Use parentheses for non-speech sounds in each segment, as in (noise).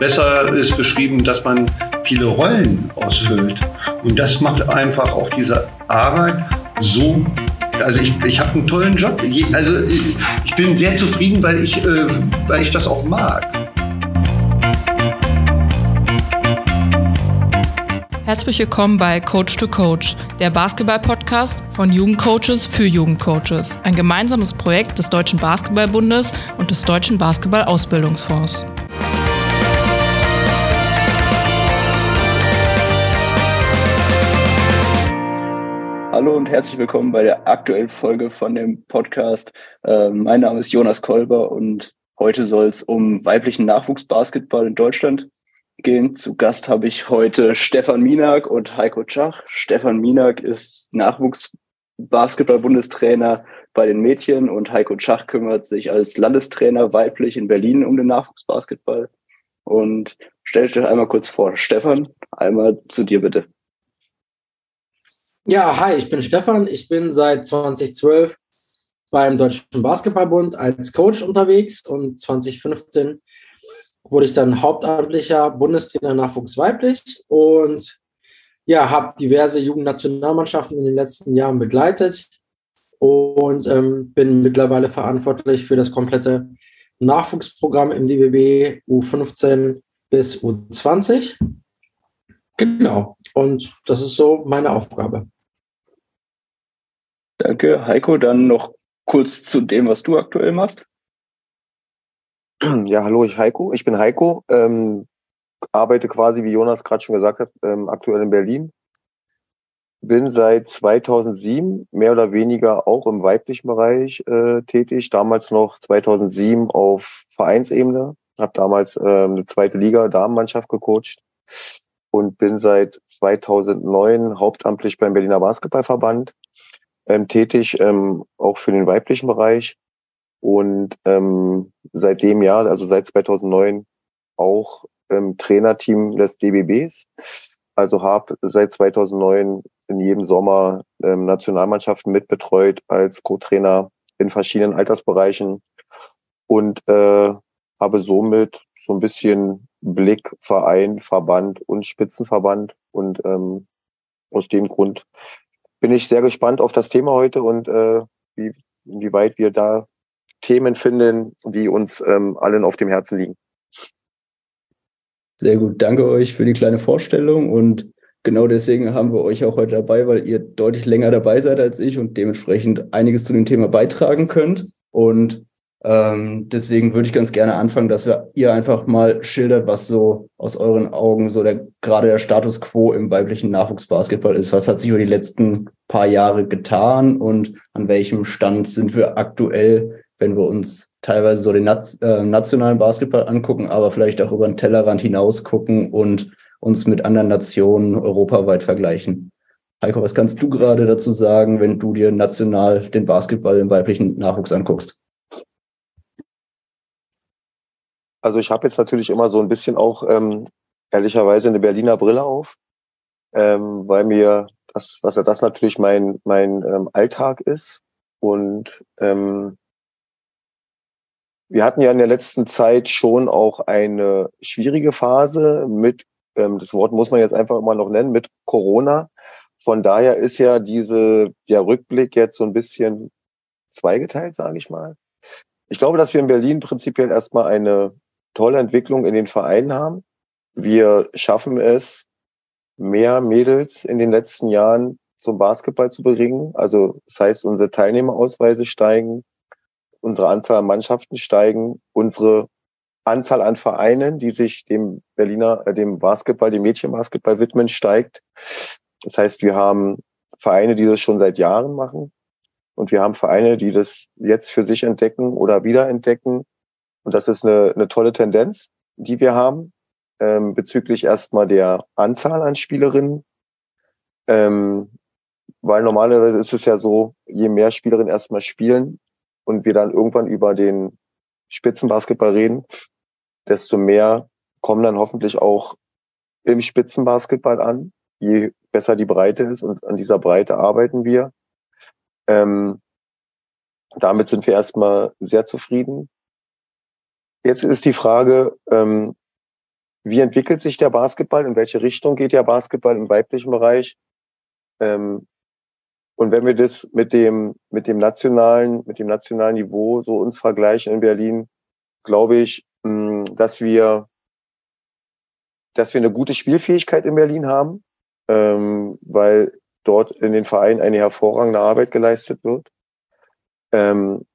besser ist beschrieben, dass man viele Rollen ausfüllt. Und das macht einfach auch diese Arbeit so. Also ich, ich habe einen tollen Job. Also ich bin sehr zufrieden, weil ich, äh, weil ich das auch mag. Herzlich willkommen bei Coach to Coach, der Basketball-Podcast von Jugendcoaches für Jugendcoaches. Ein gemeinsames Projekt des Deutschen Basketballbundes und des Deutschen Basketball-Ausbildungsfonds. Hallo und herzlich willkommen bei der aktuellen Folge von dem Podcast. Äh, mein Name ist Jonas Kolber und heute soll es um weiblichen Nachwuchsbasketball in Deutschland gehen. Zu Gast habe ich heute Stefan Minak und Heiko Czach. Stefan Minak ist Nachwuchsbasketball-Bundestrainer bei den Mädchen und Heiko Czach kümmert sich als Landestrainer weiblich in Berlin um den Nachwuchsbasketball. Und stell dich einmal kurz vor. Stefan, einmal zu dir bitte. Ja, hi, ich bin Stefan. Ich bin seit 2012 beim Deutschen Basketballbund als Coach unterwegs und 2015 wurde ich dann hauptamtlicher Bundestrainer Nachwuchs weiblich und ja, habe diverse Jugendnationalmannschaften in den letzten Jahren begleitet und ähm, bin mittlerweile verantwortlich für das komplette Nachwuchsprogramm im DBB U15 bis U20. Genau, und das ist so meine Aufgabe. Danke, Heiko. Dann noch kurz zu dem, was du aktuell machst. Ja, hallo, ich Heiko. Ich bin Heiko, ähm, arbeite quasi, wie Jonas gerade schon gesagt hat, ähm, aktuell in Berlin. Bin seit 2007 mehr oder weniger auch im weiblichen Bereich äh, tätig. Damals noch 2007 auf Vereinsebene. Habe damals ähm, eine zweite Liga Damenmannschaft gecoacht und bin seit 2009 hauptamtlich beim Berliner Basketballverband ähm, tätig, ähm, auch für den weiblichen Bereich und ähm, seit dem Jahr, also seit 2009, auch im Trainerteam des DBBs. Also habe seit 2009 in jedem Sommer ähm, Nationalmannschaften mitbetreut als Co-Trainer in verschiedenen Altersbereichen und äh, habe somit so ein bisschen Blick, Verein, Verband und Spitzenverband. Und ähm, aus dem Grund bin ich sehr gespannt auf das Thema heute und äh, wie, inwieweit wir da Themen finden, die uns ähm, allen auf dem Herzen liegen. Sehr gut, danke euch für die kleine Vorstellung und genau deswegen haben wir euch auch heute dabei, weil ihr deutlich länger dabei seid als ich und dementsprechend einiges zu dem Thema beitragen könnt. Und ähm, deswegen würde ich ganz gerne anfangen, dass wir, ihr einfach mal schildert, was so aus euren Augen so der gerade der Status quo im weiblichen Nachwuchsbasketball ist. Was hat sich über die letzten paar Jahre getan und an welchem Stand sind wir aktuell wenn wir uns teilweise so den äh, nationalen Basketball angucken, aber vielleicht auch über den Tellerrand hinaus gucken und uns mit anderen Nationen europaweit vergleichen. Heiko, was kannst du gerade dazu sagen, wenn du dir national den Basketball im weiblichen Nachwuchs anguckst? Also ich habe jetzt natürlich immer so ein bisschen auch ähm, ehrlicherweise eine Berliner Brille auf, ähm, weil mir das, was ja das natürlich mein mein ähm, Alltag ist und ähm, wir hatten ja in der letzten Zeit schon auch eine schwierige Phase mit, ähm, das Wort muss man jetzt einfach immer noch nennen, mit Corona. Von daher ist ja diese, der Rückblick jetzt so ein bisschen zweigeteilt, sage ich mal. Ich glaube, dass wir in Berlin prinzipiell erstmal eine tolle Entwicklung in den Vereinen haben. Wir schaffen es, mehr Mädels in den letzten Jahren zum Basketball zu bringen. Also das heißt, unsere Teilnehmerausweise steigen, unsere Anzahl an Mannschaften steigen, unsere Anzahl an Vereinen, die sich dem Berliner, äh, dem Basketball, dem Mädchenbasketball widmen, steigt. Das heißt, wir haben Vereine, die das schon seit Jahren machen. Und wir haben Vereine, die das jetzt für sich entdecken oder wiederentdecken. Und das ist eine, eine tolle Tendenz, die wir haben, ähm, bezüglich erstmal der Anzahl an Spielerinnen. Ähm, weil normalerweise ist es ja so, je mehr Spielerinnen erstmal spielen, und wir dann irgendwann über den Spitzenbasketball reden, desto mehr kommen dann hoffentlich auch im Spitzenbasketball an, je besser die Breite ist und an dieser Breite arbeiten wir. Ähm, damit sind wir erstmal sehr zufrieden. Jetzt ist die Frage, ähm, wie entwickelt sich der Basketball, in welche Richtung geht der Basketball im weiblichen Bereich. Ähm, und wenn wir das mit dem, mit dem nationalen, mit dem nationalen Niveau so uns vergleichen in Berlin, glaube ich, mh, dass wir, dass wir eine gute Spielfähigkeit in Berlin haben, ähm, weil dort in den Vereinen eine hervorragende Arbeit geleistet wird. Ähm,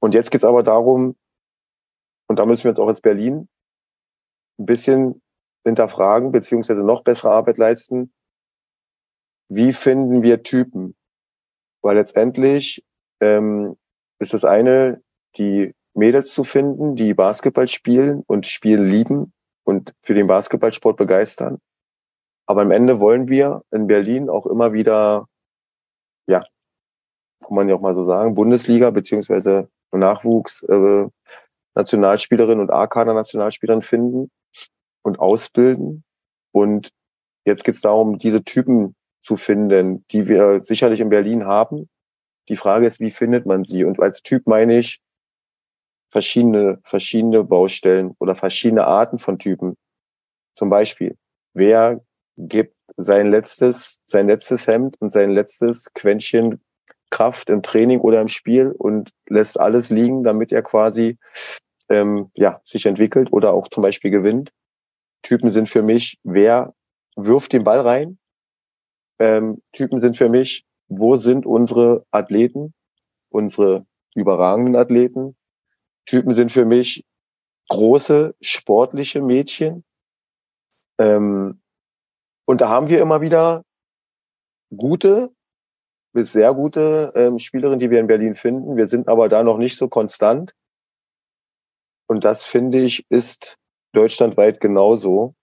und jetzt geht es aber darum, und da müssen wir uns auch als Berlin ein bisschen hinterfragen, beziehungsweise noch bessere Arbeit leisten. Wie finden wir Typen? Weil letztendlich ähm, ist das eine, die Mädels zu finden, die Basketball spielen und Spielen lieben und für den Basketballsport begeistern. Aber am Ende wollen wir in Berlin auch immer wieder, ja, kann man ja auch mal so sagen, Bundesliga beziehungsweise Nachwuchs äh, Nationalspielerin und A-Kader Nationalspielerin finden und ausbilden. Und jetzt geht es darum, diese Typen zu finden, die wir sicherlich in Berlin haben. Die Frage ist, wie findet man sie? Und als Typ meine ich verschiedene, verschiedene Baustellen oder verschiedene Arten von Typen. Zum Beispiel, wer gibt sein letztes, sein letztes Hemd und sein letztes Quäntchen Kraft im Training oder im Spiel und lässt alles liegen, damit er quasi ähm, ja, sich entwickelt oder auch zum Beispiel gewinnt. Typen sind für mich, wer wirft den Ball rein? Ähm, Typen sind für mich, wo sind unsere Athleten, unsere überragenden Athleten? Typen sind für mich große sportliche Mädchen. Ähm, und da haben wir immer wieder gute bis sehr gute ähm, Spielerinnen, die wir in Berlin finden. Wir sind aber da noch nicht so konstant. Und das finde ich ist deutschlandweit genauso,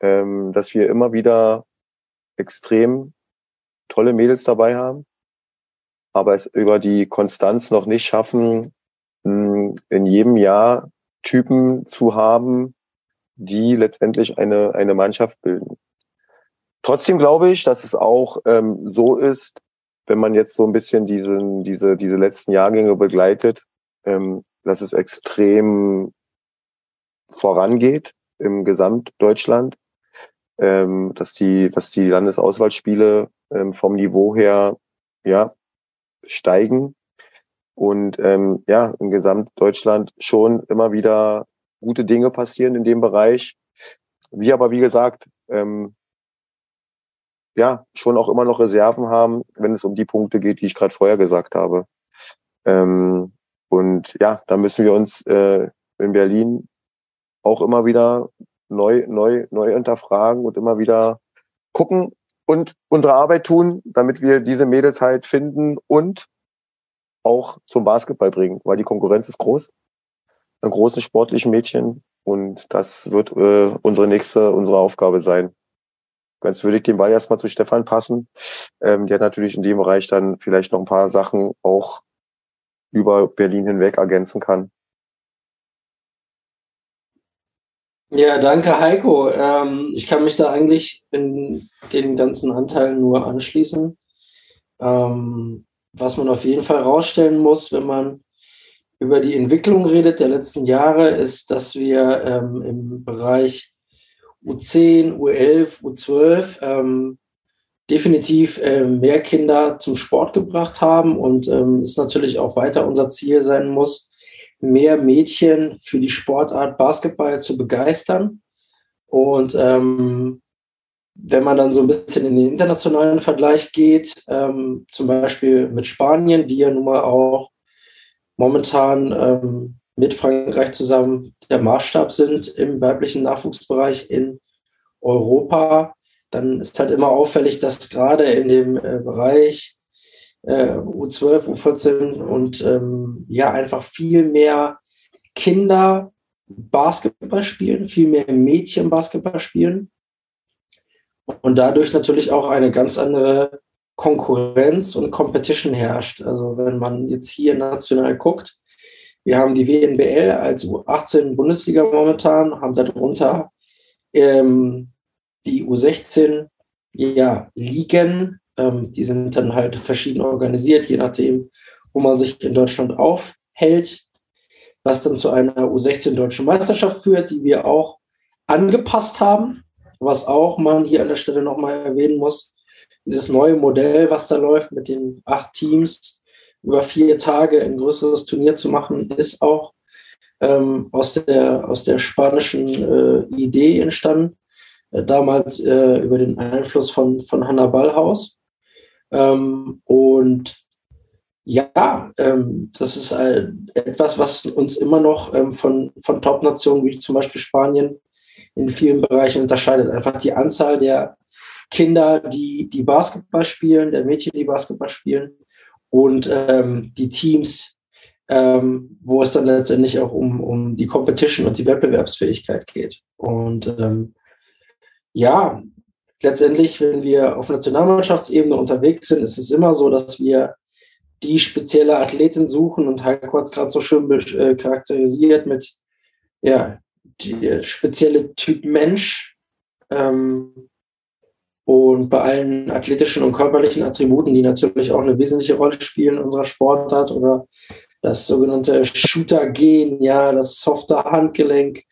ähm, dass wir immer wieder extrem tolle Mädels dabei haben, aber es über die Konstanz noch nicht schaffen, in jedem Jahr Typen zu haben, die letztendlich eine, eine Mannschaft bilden. Trotzdem glaube ich, dass es auch ähm, so ist, wenn man jetzt so ein bisschen diesen, diese, diese letzten Jahrgänge begleitet, ähm, dass es extrem vorangeht im Gesamtdeutschland, ähm, dass die, dass die Landesauswahlspiele ähm, vom Niveau her ja steigen und ähm, ja im Gesamtdeutschland schon immer wieder gute Dinge passieren in dem Bereich. Wir aber wie gesagt ähm, ja schon auch immer noch Reserven haben, wenn es um die Punkte geht, die ich gerade vorher gesagt habe. Ähm, und ja, da müssen wir uns äh, in Berlin auch immer wieder neu, neu, neu hinterfragen und immer wieder gucken und unsere Arbeit tun, damit wir diese Mädels halt finden und auch zum Basketball bringen, weil die Konkurrenz ist groß. Ein großen sportlichen Mädchen und das wird äh, unsere nächste, unsere Aufgabe sein. Ganz würde ich den Ball erstmal zu Stefan passen. Ähm, der hat natürlich in dem Bereich dann vielleicht noch ein paar Sachen auch über Berlin hinweg ergänzen kann. Ja, danke Heiko. Ähm, ich kann mich da eigentlich in den ganzen Anteilen nur anschließen. Ähm, was man auf jeden Fall rausstellen muss, wenn man über die Entwicklung redet der letzten Jahre, ist, dass wir ähm, im Bereich U10, U11, U12 ähm, definitiv äh, mehr Kinder zum Sport gebracht haben und ähm, es natürlich auch weiter unser Ziel sein muss, mehr Mädchen für die Sportart Basketball zu begeistern. Und ähm, wenn man dann so ein bisschen in den internationalen Vergleich geht, ähm, zum Beispiel mit Spanien, die ja nun mal auch momentan ähm, mit Frankreich zusammen der Maßstab sind im weiblichen Nachwuchsbereich in Europa, dann ist halt immer auffällig, dass gerade in dem äh, Bereich äh, U12, U14 und ähm, ja, einfach viel mehr Kinder Basketball spielen, viel mehr Mädchen Basketball spielen und dadurch natürlich auch eine ganz andere Konkurrenz und Competition herrscht. Also wenn man jetzt hier national guckt, wir haben die WNBL als U18 Bundesliga momentan, haben darunter ähm, die U16 ja, Ligen. Ähm, die sind dann halt verschieden organisiert, je nachdem, wo man sich in Deutschland aufhält, was dann zu einer U16 deutschen Meisterschaft führt, die wir auch angepasst haben, was auch man hier an der Stelle nochmal erwähnen muss. Dieses neue Modell, was da läuft mit den acht Teams über vier Tage ein größeres Turnier zu machen, ist auch ähm, aus, der, aus der spanischen äh, Idee entstanden. Äh, damals äh, über den Einfluss von, von Hanna Ballhaus. Ähm, und ja, ähm, das ist etwas, was uns immer noch ähm, von, von Top-Nationen wie zum Beispiel Spanien in vielen Bereichen unterscheidet. Einfach die Anzahl der Kinder, die, die Basketball spielen, der Mädchen, die Basketball spielen und ähm, die Teams, ähm, wo es dann letztendlich auch um, um die Competition und die Wettbewerbsfähigkeit geht. Und ähm, ja, letztendlich, wenn wir auf Nationalmannschaftsebene unterwegs sind, ist es immer so, dass wir die spezielle Athletin suchen und Heiko hat es gerade so schön äh, charakterisiert mit ja, die spezielle Typ Mensch. Ähm, und bei allen athletischen und körperlichen Attributen, die natürlich auch eine wesentliche Rolle spielen in unserer Sportart oder das sogenannte Shooter-Gen, ja, das softe Handgelenk,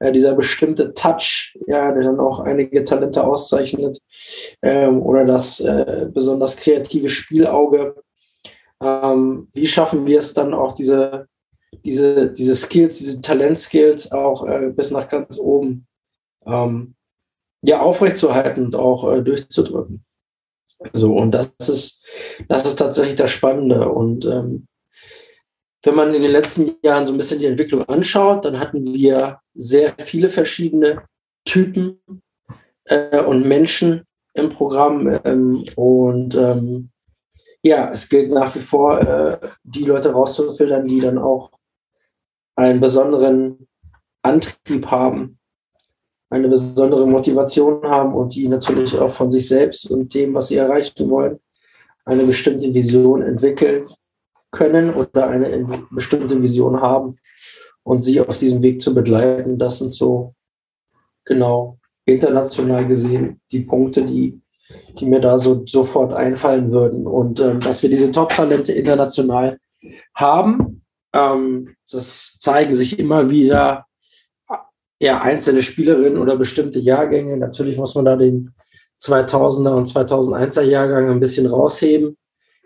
äh, dieser bestimmte Touch, ja, der dann auch einige Talente auszeichnet, ähm, oder das äh, besonders kreative Spielauge. Ähm, wie schaffen wir es dann auch, diese, diese, diese Skills, diese Talentskills auch äh, bis nach ganz oben ähm, ja, aufrechtzuerhalten und auch äh, durchzudrücken. So, und das ist, das ist tatsächlich das Spannende. Und ähm, wenn man in den letzten Jahren so ein bisschen die Entwicklung anschaut, dann hatten wir sehr viele verschiedene Typen äh, und Menschen im Programm. Ähm, und ähm, ja, es gilt nach wie vor, äh, die Leute rauszufiltern, die dann auch einen besonderen Antrieb haben, eine besondere Motivation haben und die natürlich auch von sich selbst und dem, was sie erreichen wollen, eine bestimmte Vision entwickeln können oder eine bestimmte Vision haben und sie auf diesem Weg zu begleiten. Das sind so genau international gesehen die Punkte, die, die mir da so sofort einfallen würden. Und ähm, dass wir diese Top-Talente international haben, ähm, das zeigen sich immer wieder ja, einzelne Spielerinnen oder bestimmte Jahrgänge. Natürlich muss man da den 2000er und 2001er Jahrgang ein bisschen rausheben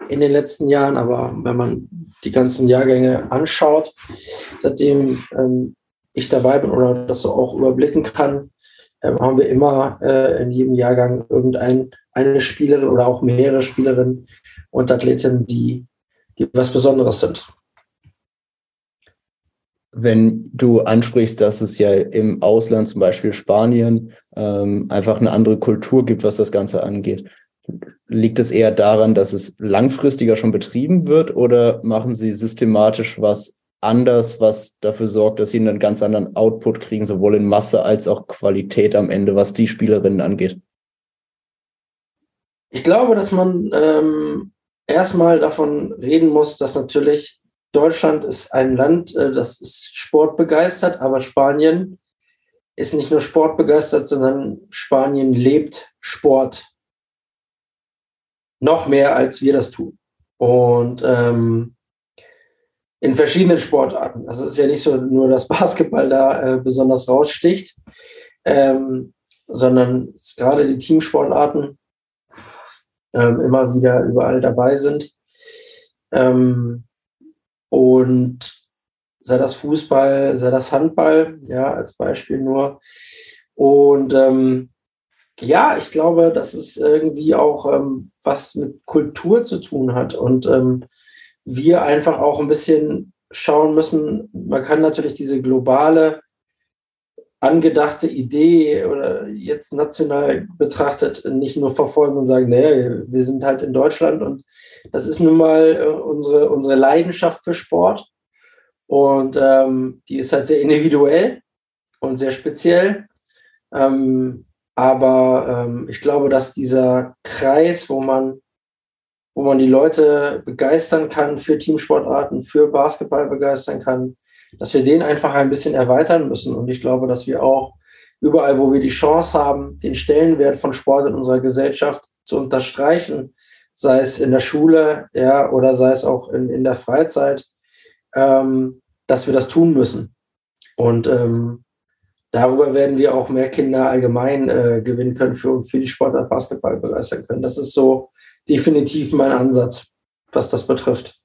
in den letzten Jahren, aber wenn man die ganzen Jahrgänge anschaut, seitdem ähm, ich dabei bin oder das so auch überblicken kann, äh, haben wir immer äh, in jedem Jahrgang irgendeine eine Spielerin oder auch mehrere Spielerinnen und Athletinnen, die, die was Besonderes sind wenn du ansprichst, dass es ja im Ausland, zum Beispiel Spanien, ähm, einfach eine andere Kultur gibt, was das Ganze angeht. Liegt es eher daran, dass es langfristiger schon betrieben wird oder machen sie systematisch was anders, was dafür sorgt, dass sie einen ganz anderen Output kriegen, sowohl in Masse als auch Qualität am Ende, was die Spielerinnen angeht? Ich glaube, dass man ähm, erstmal davon reden muss, dass natürlich Deutschland ist ein Land, äh, das ist sportbegeistert, aber Spanien ist nicht nur sportbegeistert, sondern Spanien lebt Sport noch mehr, als wir das tun. Und ähm, in verschiedenen Sportarten. Also es ist ja nicht so nur, dass Basketball da äh, besonders raussticht, ähm, sondern gerade die Teamsportarten ähm, immer wieder überall dabei sind. Ähm, und sei das Fußball, sei das Handball, ja, als Beispiel nur. Und ähm, ja, ich glaube, dass es irgendwie auch ähm, was mit Kultur zu tun hat und ähm, wir einfach auch ein bisschen schauen müssen, man kann natürlich diese globale angedachte Idee oder jetzt national betrachtet nicht nur verfolgen und sagen, nee, wir sind halt in Deutschland und das ist nun mal äh, unsere, unsere Leidenschaft für Sport. Und ähm, die ist halt sehr individuell und sehr speziell. Ähm, aber ähm, ich glaube, dass dieser Kreis, wo man, wo man die Leute begeistern kann für Teamsportarten, für Basketball begeistern kann, dass wir den einfach ein bisschen erweitern müssen. Und ich glaube, dass wir auch überall, wo wir die Chance haben, den Stellenwert von Sport in unserer Gesellschaft zu unterstreichen, sei es in der Schule, ja, oder sei es auch in, in der Freizeit, ähm, dass wir das tun müssen. Und ähm, darüber werden wir auch mehr Kinder allgemein äh, gewinnen können für, für die Sportart Basketball begeistern können. Das ist so definitiv mein Ansatz, was das betrifft.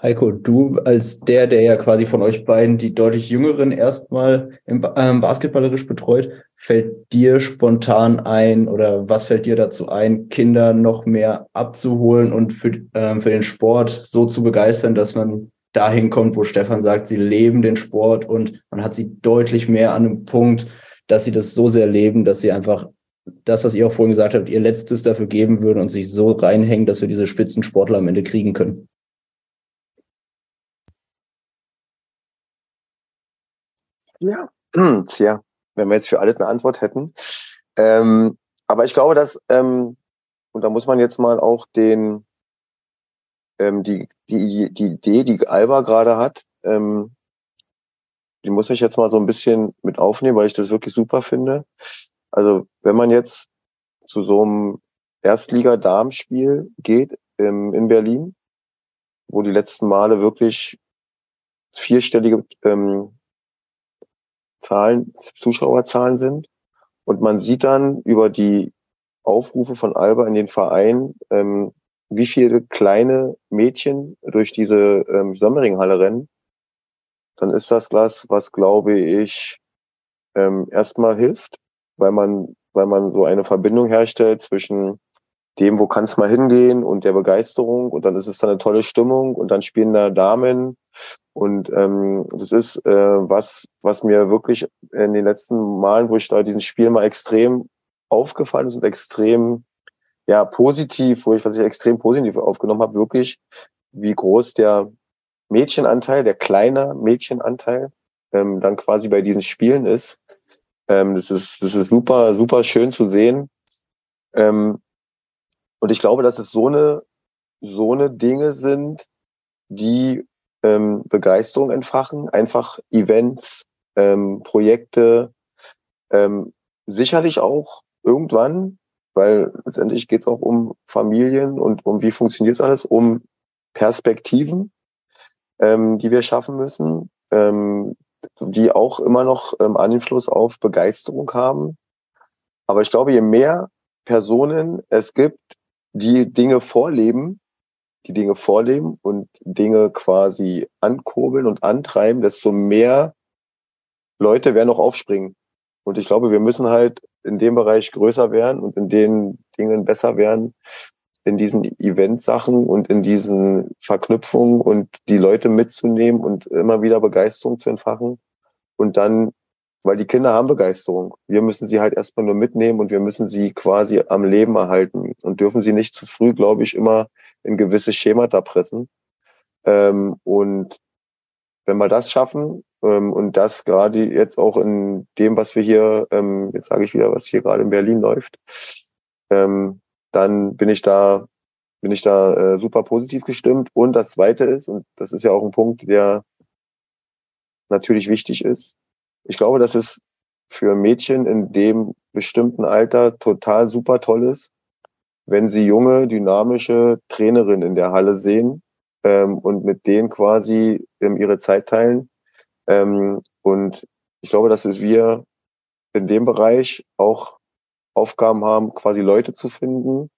Heiko, du als der, der ja quasi von euch beiden die deutlich jüngeren erstmal im, ähm, basketballerisch betreut, fällt dir spontan ein oder was fällt dir dazu ein, Kinder noch mehr abzuholen und für, ähm, für den Sport so zu begeistern, dass man dahin kommt, wo Stefan sagt, sie leben den Sport und man hat sie deutlich mehr an einem Punkt, dass sie das so sehr leben, dass sie einfach das, was ihr auch vorhin gesagt habt, ihr Letztes dafür geben würden und sich so reinhängen, dass wir diese Spitzensportler am Ende kriegen können. Ja, (clears throat) tja, wenn wir jetzt für alles eine Antwort hätten. Ähm, aber ich glaube, dass, ähm, und da muss man jetzt mal auch den, ähm, die, die, die Idee, die Alba gerade hat, ähm, die muss ich jetzt mal so ein bisschen mit aufnehmen, weil ich das wirklich super finde. Also wenn man jetzt zu so einem Erstliga-Darmspiel geht ähm, in Berlin, wo die letzten Male wirklich vierstellige ähm, Zahlen, Zuschauerzahlen sind. Und man sieht dann über die Aufrufe von Alba in den Verein, ähm, wie viele kleine Mädchen durch diese ähm, Sommeringhalle rennen. Dann ist das was, was glaube ich ähm, erstmal hilft, weil man, weil man so eine Verbindung herstellt zwischen dem, wo kann es mal hingehen und der Begeisterung und dann ist es dann eine tolle Stimmung und dann spielen da Damen und ähm, das ist äh, was, was mir wirklich in den letzten Malen, wo ich da diesen Spiel mal extrem aufgefallen ist und extrem ja positiv, wo ich was ich extrem positiv aufgenommen habe, wirklich wie groß der Mädchenanteil, der kleine Mädchenanteil ähm, dann quasi bei diesen Spielen ist. Ähm, das ist das ist super super schön zu sehen. Ähm, und ich glaube, dass es so eine so eine Dinge sind, die ähm, Begeisterung entfachen, einfach Events, ähm, Projekte, ähm, sicherlich auch irgendwann, weil letztendlich geht es auch um Familien und um wie funktioniert alles, um Perspektiven, ähm, die wir schaffen müssen, ähm, die auch immer noch ähm, Einfluss auf Begeisterung haben. Aber ich glaube, je mehr Personen es gibt, die Dinge vorleben, die Dinge vorleben und Dinge quasi ankurbeln und antreiben, desto mehr Leute werden auch aufspringen. Und ich glaube, wir müssen halt in dem Bereich größer werden und in den Dingen besser werden, in diesen Event-Sachen und in diesen Verknüpfungen und die Leute mitzunehmen und immer wieder Begeisterung zu entfachen und dann weil die Kinder haben Begeisterung. Wir müssen sie halt erstmal nur mitnehmen und wir müssen sie quasi am Leben erhalten und dürfen sie nicht zu früh, glaube ich, immer in gewisse Schemata pressen. Ähm, und wenn wir das schaffen ähm, und das gerade jetzt auch in dem, was wir hier, ähm, jetzt sage ich wieder, was hier gerade in Berlin läuft, ähm, dann bin ich da bin ich da äh, super positiv gestimmt. Und das Zweite ist, und das ist ja auch ein Punkt, der natürlich wichtig ist, ich glaube, dass es für Mädchen in dem bestimmten Alter total super toll ist, wenn sie junge, dynamische Trainerinnen in der Halle sehen ähm, und mit denen quasi ähm, ihre Zeit teilen. Ähm, und ich glaube, dass es wir in dem Bereich auch Aufgaben haben, quasi Leute zu finden,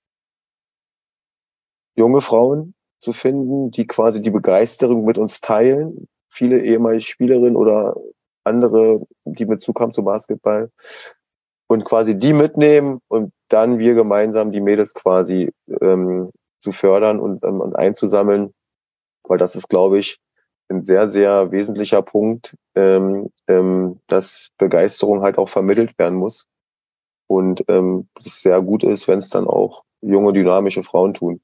junge Frauen zu finden, die quasi die Begeisterung mit uns teilen. Viele ehemalige Spielerinnen oder andere, die Bezug haben zu Basketball und quasi die mitnehmen und dann wir gemeinsam die Mädels quasi ähm, zu fördern und, ähm, und einzusammeln, weil das ist, glaube ich, ein sehr, sehr wesentlicher Punkt, ähm, ähm, dass Begeisterung halt auch vermittelt werden muss und ähm, es sehr gut ist, wenn es dann auch junge, dynamische Frauen tun.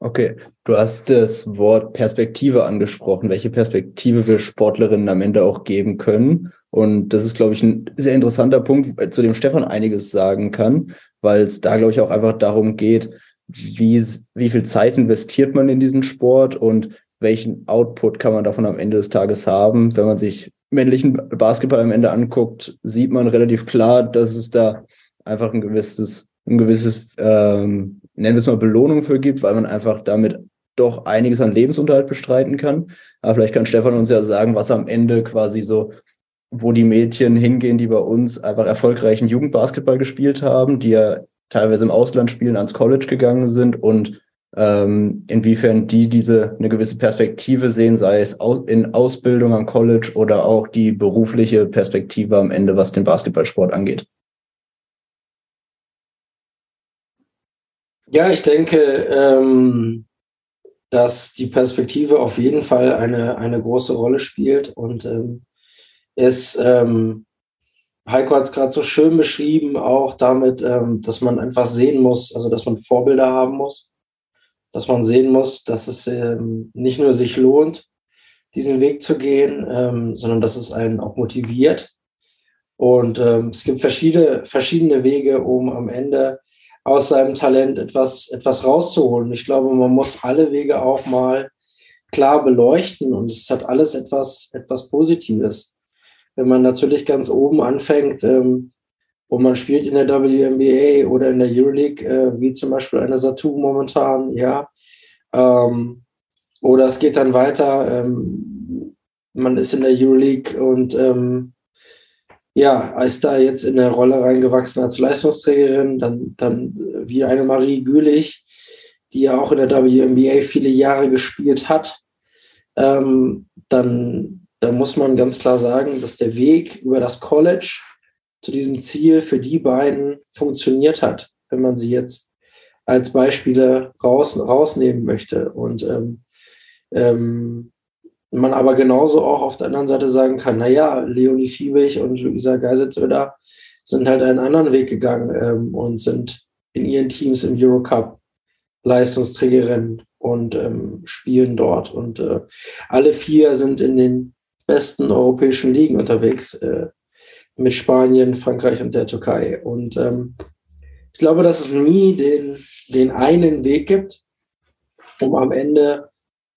Okay, du hast das Wort Perspektive angesprochen, welche Perspektive wir Sportlerinnen am Ende auch geben können. Und das ist, glaube ich, ein sehr interessanter Punkt, zu dem Stefan einiges sagen kann, weil es da, glaube ich, auch einfach darum geht, wie, wie viel Zeit investiert man in diesen Sport und welchen Output kann man davon am Ende des Tages haben. Wenn man sich männlichen Basketball am Ende anguckt, sieht man relativ klar, dass es da einfach ein gewisses, ein gewisses ähm, nennen wir es mal Belohnung für gibt, weil man einfach damit doch einiges an Lebensunterhalt bestreiten kann. Aber vielleicht kann Stefan uns ja sagen, was am Ende quasi so, wo die Mädchen hingehen, die bei uns einfach erfolgreichen Jugendbasketball gespielt haben, die ja teilweise im Ausland spielen, ans College gegangen sind und ähm, inwiefern die diese eine gewisse Perspektive sehen, sei es in Ausbildung am College oder auch die berufliche Perspektive am Ende, was den Basketballsport angeht. Ja, ich denke, ähm, dass die Perspektive auf jeden Fall eine, eine große Rolle spielt und ähm, es, ähm, Heiko hat es gerade so schön beschrieben, auch damit, ähm, dass man einfach sehen muss, also dass man Vorbilder haben muss dass man sehen muss, dass es ähm, nicht nur sich lohnt, diesen Weg zu gehen, ähm, sondern dass es einen auch motiviert. Und ähm, es gibt verschiedene, verschiedene Wege, um am Ende aus seinem Talent etwas, etwas rauszuholen. Ich glaube, man muss alle Wege auch mal klar beleuchten und es hat alles etwas, etwas Positives. Wenn man natürlich ganz oben anfängt, ähm, und man spielt in der WNBA oder in der Euroleague, äh, wie zum Beispiel eine Satu momentan, ja. Ähm, oder es geht dann weiter, ähm, man ist in der Euroleague und ähm, ja, ist da jetzt in der Rolle reingewachsen als Leistungsträgerin, dann, dann wie eine Marie Gülich, die ja auch in der WNBA viele Jahre gespielt hat, ähm, dann, dann muss man ganz klar sagen, dass der Weg über das College zu diesem Ziel für die beiden funktioniert hat, wenn man sie jetzt als Beispiele raus, rausnehmen möchte. Und ähm, ähm, man aber genauso auch auf der anderen Seite sagen kann, naja, Leonie Fiebig und Luisa Geiselsöder sind halt einen anderen Weg gegangen ähm, und sind in ihren Teams im Eurocup Leistungsträgerinnen und ähm, spielen dort. Und äh, alle vier sind in den besten europäischen Ligen unterwegs. Äh, mit Spanien, Frankreich und der Türkei. Und ähm, ich glaube, dass es nie den, den einen Weg gibt, um am Ende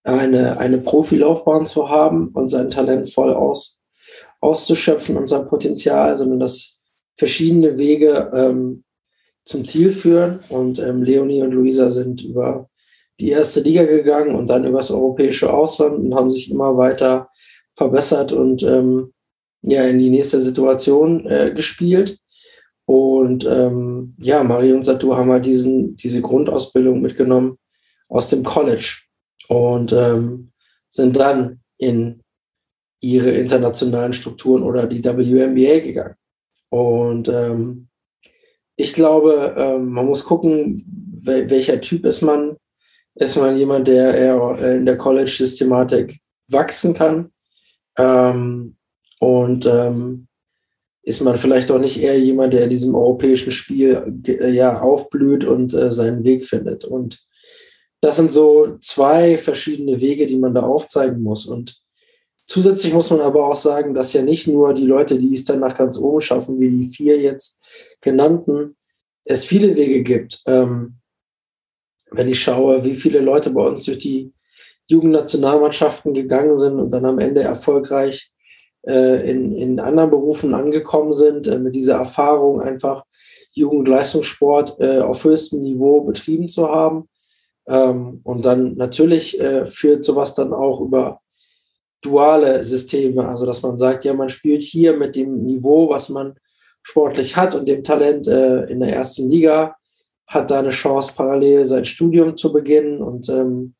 eine, eine Profilaufbahn zu haben und sein Talent voll aus, auszuschöpfen und sein Potenzial, sondern dass verschiedene Wege ähm, zum Ziel führen. Und ähm, Leonie und Luisa sind über die erste Liga gegangen und dann übers europäische Ausland und haben sich immer weiter verbessert und ähm, ja in die nächste Situation äh, gespielt. Und ähm, ja, Marie und Satu haben halt diesen, diese Grundausbildung mitgenommen aus dem College und ähm, sind dann in ihre internationalen Strukturen oder die WNBA gegangen. Und ähm, ich glaube, ähm, man muss gucken, wel welcher Typ ist man. Ist man jemand, der eher in der College-Systematik wachsen kann? Ähm, und ähm, ist man vielleicht auch nicht eher jemand, der in diesem europäischen Spiel äh, ja aufblüht und äh, seinen Weg findet. Und das sind so zwei verschiedene Wege, die man da aufzeigen muss. Und zusätzlich muss man aber auch sagen, dass ja nicht nur die Leute, die es dann nach ganz oben schaffen, wie die vier jetzt genannten, es viele Wege gibt. Ähm, wenn ich schaue, wie viele Leute bei uns durch die Jugendnationalmannschaften gegangen sind und dann am Ende erfolgreich äh, in, in anderen Berufen angekommen sind, äh, mit dieser Erfahrung einfach Jugendleistungssport äh, auf höchstem Niveau betrieben zu haben. Ähm, und dann natürlich äh, führt sowas dann auch über duale Systeme, also dass man sagt, ja, man spielt hier mit dem Niveau, was man sportlich hat und dem Talent äh, in der ersten Liga, hat da eine Chance, parallel sein Studium zu beginnen und ähm,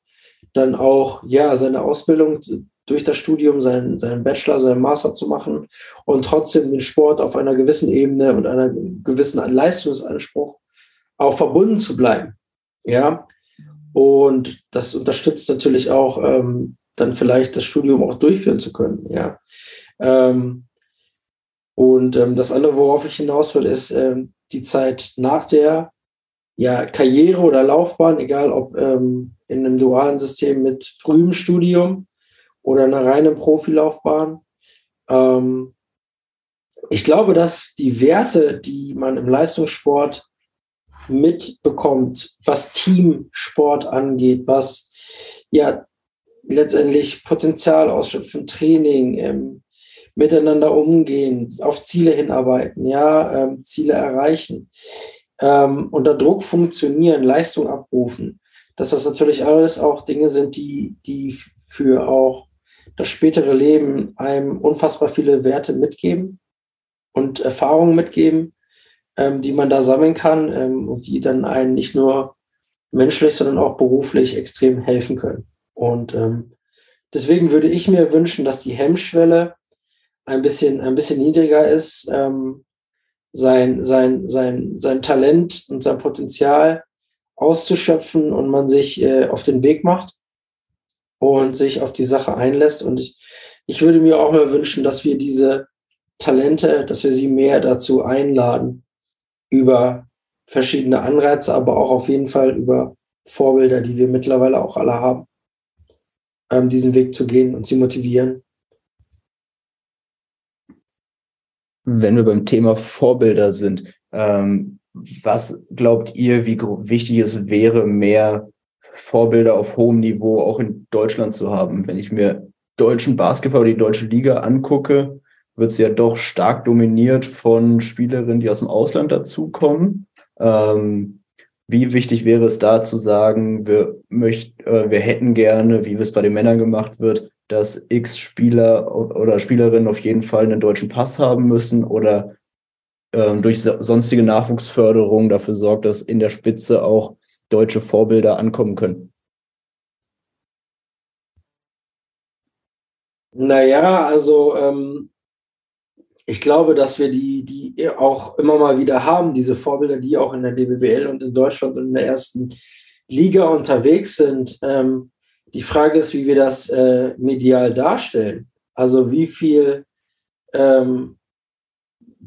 dann auch ja seine Ausbildung durch das Studium seinen, seinen Bachelor, seinen Master zu machen und trotzdem den Sport auf einer gewissen Ebene und einer gewissen Leistungsanspruch auch verbunden zu bleiben. Ja, und das unterstützt natürlich auch ähm, dann vielleicht das Studium auch durchführen zu können. Ja, ähm, und ähm, das andere, worauf ich hinaus will, ist ähm, die Zeit nach der ja, Karriere oder Laufbahn, egal ob ähm, in einem dualen System mit frühem Studium oder eine reine Profilaufbahn. Ähm, ich glaube, dass die Werte, die man im Leistungssport mitbekommt, was Teamsport angeht, was ja letztendlich Potenzial ausschöpfen, Training, ähm, miteinander umgehen, auf Ziele hinarbeiten, ja, ähm, Ziele erreichen, ähm, unter Druck funktionieren, Leistung abrufen, dass das natürlich alles auch Dinge sind, die, die für auch das spätere Leben einem unfassbar viele Werte mitgeben und Erfahrungen mitgeben, ähm, die man da sammeln kann ähm, und die dann einen nicht nur menschlich, sondern auch beruflich extrem helfen können. Und ähm, deswegen würde ich mir wünschen, dass die Hemmschwelle ein bisschen, ein bisschen niedriger ist, ähm, sein, sein, sein, sein Talent und sein Potenzial auszuschöpfen und man sich äh, auf den Weg macht und sich auf die Sache einlässt. Und ich, ich würde mir auch mal wünschen, dass wir diese Talente, dass wir sie mehr dazu einladen, über verschiedene Anreize, aber auch auf jeden Fall über Vorbilder, die wir mittlerweile auch alle haben, ähm, diesen Weg zu gehen und sie motivieren. Wenn wir beim Thema Vorbilder sind, ähm, was glaubt ihr, wie wichtig es wäre, mehr Vorbilder auf hohem Niveau auch in Deutschland zu haben? Wenn ich mir deutschen Basketball oder die deutsche Liga angucke, wird sie ja doch stark dominiert von Spielerinnen, die aus dem Ausland dazukommen. Ähm, wie wichtig wäre es da zu sagen, wir, möcht, äh, wir hätten gerne, wie es bei den Männern gemacht wird, dass X Spieler oder Spielerinnen auf jeden Fall einen deutschen Pass haben müssen oder durch sonstige Nachwuchsförderung dafür sorgt, dass in der Spitze auch deutsche Vorbilder ankommen können? Naja, also ähm, ich glaube, dass wir die, die auch immer mal wieder haben, diese Vorbilder, die auch in der DBBL und in Deutschland und in der ersten Liga unterwegs sind. Ähm, die Frage ist, wie wir das äh, medial darstellen. Also wie viel ähm,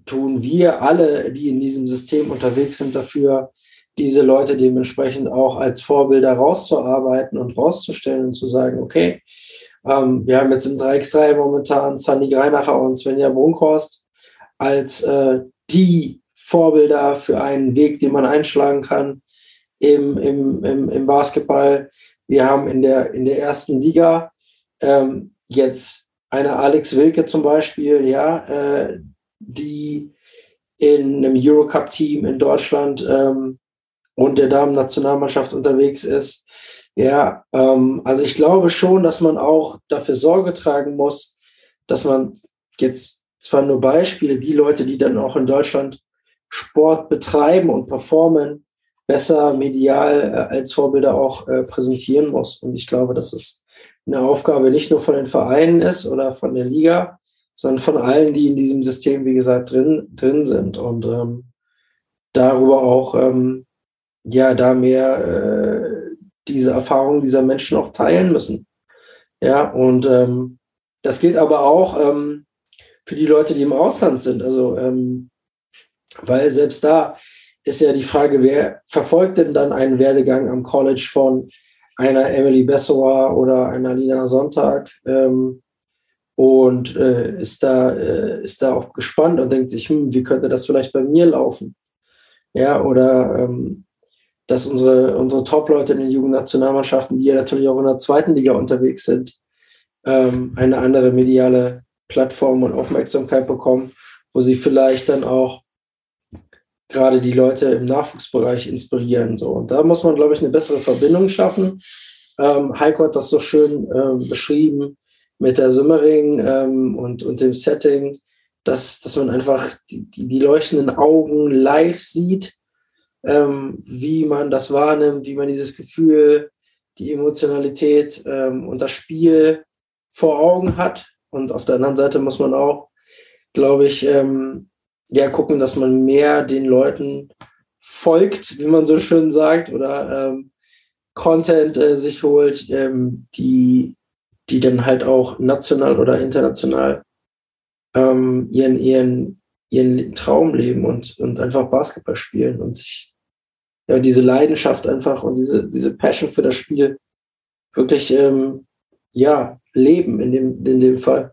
tun wir alle, die in diesem System unterwegs sind, dafür, diese Leute dementsprechend auch als Vorbilder rauszuarbeiten und rauszustellen und zu sagen, okay, ähm, wir haben jetzt im 3x3 momentan Sandy Greinacher und Svenja Brunkhorst als äh, die Vorbilder für einen Weg, den man einschlagen kann im, im, im, im Basketball. Wir haben in der, in der ersten Liga ähm, jetzt eine Alex Wilke zum Beispiel, ja, äh, die in einem Eurocup-Team in Deutschland ähm, und der Damen-Nationalmannschaft unterwegs ist. Ja, ähm, also ich glaube schon, dass man auch dafür Sorge tragen muss, dass man jetzt zwar nur Beispiele, die Leute, die dann auch in Deutschland Sport betreiben und performen, besser medial äh, als Vorbilder auch äh, präsentieren muss. Und ich glaube, dass es eine Aufgabe nicht nur von den Vereinen ist oder von der Liga, sondern von allen, die in diesem System, wie gesagt, drin, drin sind. Und ähm, darüber auch, ähm, ja, da mehr äh, diese Erfahrungen dieser Menschen auch teilen müssen. Ja, und ähm, das gilt aber auch ähm, für die Leute, die im Ausland sind. Also, ähm, weil selbst da ist ja die Frage, wer verfolgt denn dann einen Werdegang am College von einer Emily Bessower oder einer Lina Sonntag ähm, und äh, ist, da, äh, ist da auch gespannt und denkt sich, hm, wie könnte das vielleicht bei mir laufen? Ja, oder ähm, dass unsere, unsere Top-Leute in den Jugendnationalmannschaften, die ja natürlich auch in der zweiten Liga unterwegs sind, ähm, eine andere mediale Plattform und Aufmerksamkeit bekommen, wo sie vielleicht dann auch gerade die Leute im Nachwuchsbereich inspirieren. So. Und da muss man, glaube ich, eine bessere Verbindung schaffen. Ähm, Heiko hat das so schön ähm, beschrieben mit der Simmering ähm, und, und dem Setting, dass, dass man einfach die, die, die leuchtenden Augen live sieht ähm, wie man das wahrnimmt, wie man dieses Gefühl, die Emotionalität ähm, und das Spiel vor Augen hat. Und auf der anderen Seite muss man auch, glaube ich, ähm, ja, gucken, dass man mehr den Leuten folgt, wie man so schön sagt, oder ähm, Content äh, sich holt, ähm, die, die dann halt auch national oder international ähm, ihren, ihren, ihren Traum leben und, und einfach Basketball spielen und sich ja, diese Leidenschaft einfach und diese, diese Passion für das Spiel wirklich ähm, ja, leben in dem, in dem Fall.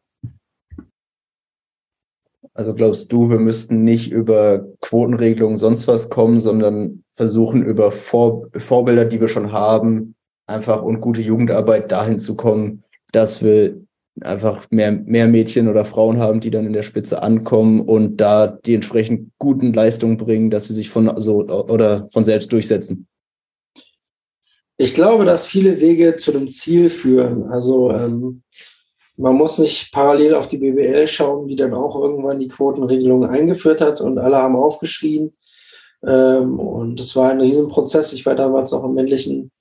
Also glaubst du, wir müssten nicht über Quotenregelungen sonst was kommen, sondern versuchen über Vor Vorbilder, die wir schon haben, einfach und gute Jugendarbeit dahin zu kommen, dass wir einfach mehr, mehr Mädchen oder Frauen haben, die dann in der Spitze ankommen und da die entsprechend guten Leistungen bringen, dass sie sich von so oder von selbst durchsetzen. Ich glaube, dass viele Wege zu dem Ziel führen. Also ähm, man muss nicht parallel auf die BWL schauen, die dann auch irgendwann die Quotenregelung eingeführt hat und alle haben aufgeschrien. Ähm, und es war ein Riesenprozess. Ich war damals auch im männlichen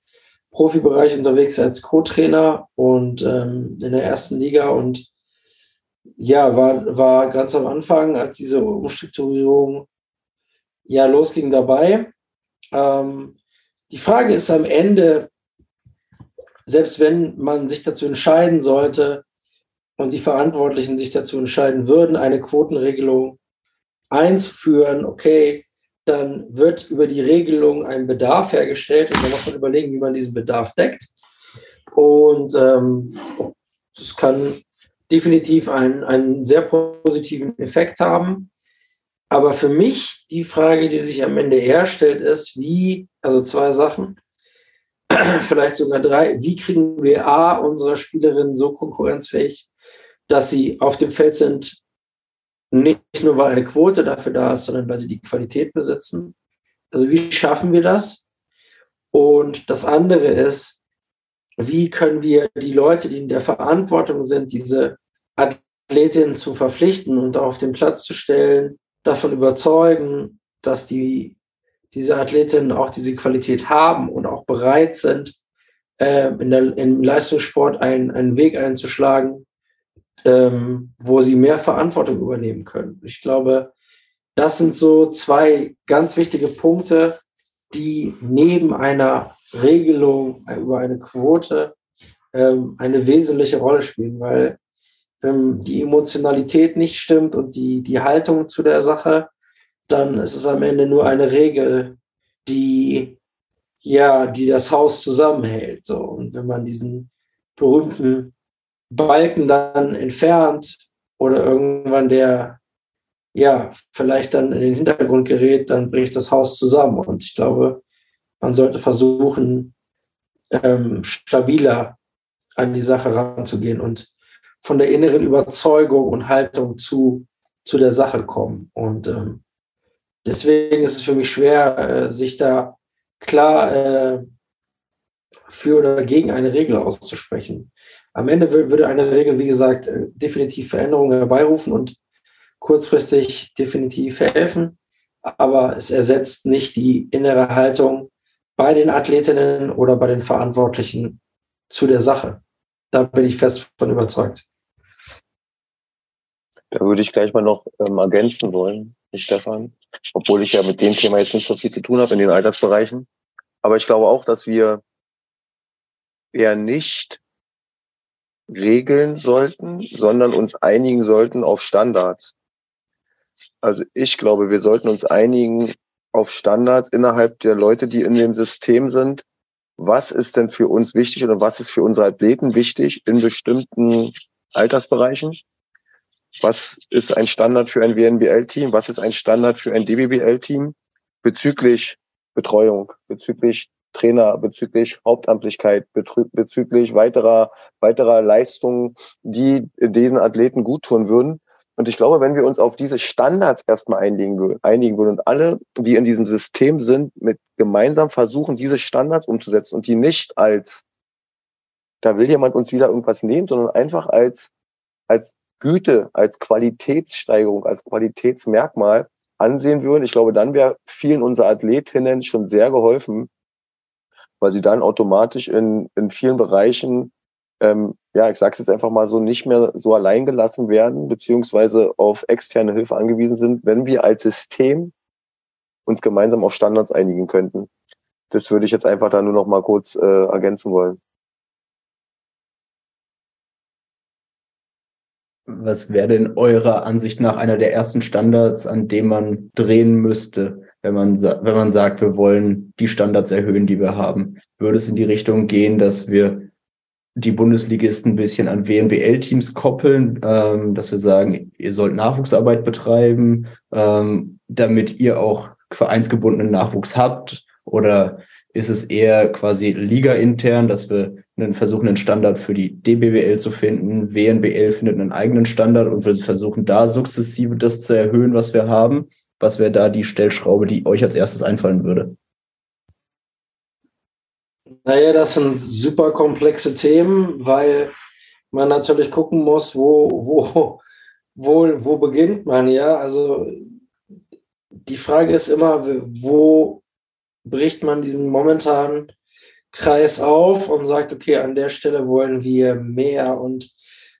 Profibereich unterwegs als Co-Trainer und ähm, in der ersten Liga und ja, war, war ganz am Anfang, als diese Umstrukturierung ja losging dabei. Ähm, die Frage ist am Ende, selbst wenn man sich dazu entscheiden sollte und die Verantwortlichen sich dazu entscheiden würden, eine Quotenregelung einzuführen, okay, dann wird über die Regelung ein Bedarf hergestellt und dann muss man überlegen, wie man diesen Bedarf deckt. Und ähm, das kann definitiv einen, einen sehr positiven Effekt haben. Aber für mich die Frage, die sich am Ende eher stellt, ist, wie, also zwei Sachen, (clears throat) vielleicht sogar drei, wie kriegen wir A, unsere Spielerinnen so konkurrenzfähig, dass sie auf dem Feld sind, nicht nur weil eine Quote dafür da ist, sondern weil sie die Qualität besitzen. Also wie schaffen wir das? Und das andere ist, wie können wir die Leute, die in der Verantwortung sind, diese Athletinnen zu verpflichten und auf den Platz zu stellen, davon überzeugen, dass die, diese Athletinnen auch diese Qualität haben und auch bereit sind, äh, in der, im Leistungssport einen, einen Weg einzuschlagen, ähm, wo sie mehr Verantwortung übernehmen können. Ich glaube, das sind so zwei ganz wichtige Punkte, die neben einer Regelung über eine Quote ähm, eine wesentliche Rolle spielen, weil wenn die Emotionalität nicht stimmt und die, die Haltung zu der Sache, dann ist es am Ende nur eine Regel, die ja, die das Haus zusammenhält. So. Und wenn man diesen berühmten Balken dann entfernt oder irgendwann der, ja, vielleicht dann in den Hintergrund gerät, dann bricht das Haus zusammen. Und ich glaube, man sollte versuchen, ähm, stabiler an die Sache ranzugehen und von der inneren Überzeugung und Haltung zu, zu der Sache kommen. Und ähm, deswegen ist es für mich schwer, äh, sich da klar äh, für oder gegen eine Regel auszusprechen. Am Ende würde eine Regel, wie gesagt, äh, definitiv Veränderungen herbeirufen und kurzfristig definitiv helfen, aber es ersetzt nicht die innere Haltung bei den Athletinnen oder bei den Verantwortlichen zu der Sache. Da bin ich fest von überzeugt. Da würde ich gleich mal noch ähm, ergänzen wollen, Stefan, obwohl ich ja mit dem Thema jetzt nicht so viel zu tun habe in den Altersbereichen. Aber ich glaube auch, dass wir eher nicht regeln sollten, sondern uns einigen sollten auf Standards. Also ich glaube, wir sollten uns einigen auf Standards innerhalb der Leute, die in dem System sind. Was ist denn für uns wichtig oder was ist für unsere Athleten wichtig in bestimmten Altersbereichen? Was ist ein Standard für ein WNBL-Team? Was ist ein Standard für ein DBBL-Team bezüglich Betreuung, bezüglich Trainer bezüglich Hauptamtlichkeit, bezüglich weiterer, weiterer Leistungen, die diesen Athleten gut tun würden. Und ich glaube, wenn wir uns auf diese Standards erstmal einigen, einigen würden und alle, die in diesem System sind, mit gemeinsam versuchen, diese Standards umzusetzen und die nicht als, da will jemand uns wieder irgendwas nehmen, sondern einfach als, als Güte, als Qualitätssteigerung, als Qualitätsmerkmal ansehen würden. Ich glaube, dann wäre vielen unserer Athletinnen schon sehr geholfen, weil sie dann automatisch in, in vielen Bereichen, ähm, ja, ich sage es jetzt einfach mal so, nicht mehr so allein gelassen werden, beziehungsweise auf externe Hilfe angewiesen sind, wenn wir als System uns gemeinsam auf Standards einigen könnten. Das würde ich jetzt einfach da nur noch mal kurz äh, ergänzen wollen. Was wäre denn eurer Ansicht nach einer der ersten Standards, an dem man drehen müsste, wenn man, wenn man sagt, wir wollen die Standards erhöhen, die wir haben? Würde es in die Richtung gehen, dass wir die Bundesligisten ein bisschen an WNBL-Teams koppeln, ähm, dass wir sagen, ihr sollt Nachwuchsarbeit betreiben, ähm, damit ihr auch vereinsgebundenen Nachwuchs habt? Oder ist es eher quasi Liga-intern, dass wir einen versuchen, einen Standard für die DBWL zu finden? WNBL findet einen eigenen Standard und wir versuchen da sukzessive das zu erhöhen, was wir haben. Was wäre da die Stellschraube, die euch als erstes einfallen würde? Naja, das sind super komplexe Themen, weil man natürlich gucken muss, wo, wo, wo, wo beginnt man, ja. Also die Frage ist immer, wo bricht man diesen momentanen Kreis auf und sagt, okay, an der Stelle wollen wir mehr und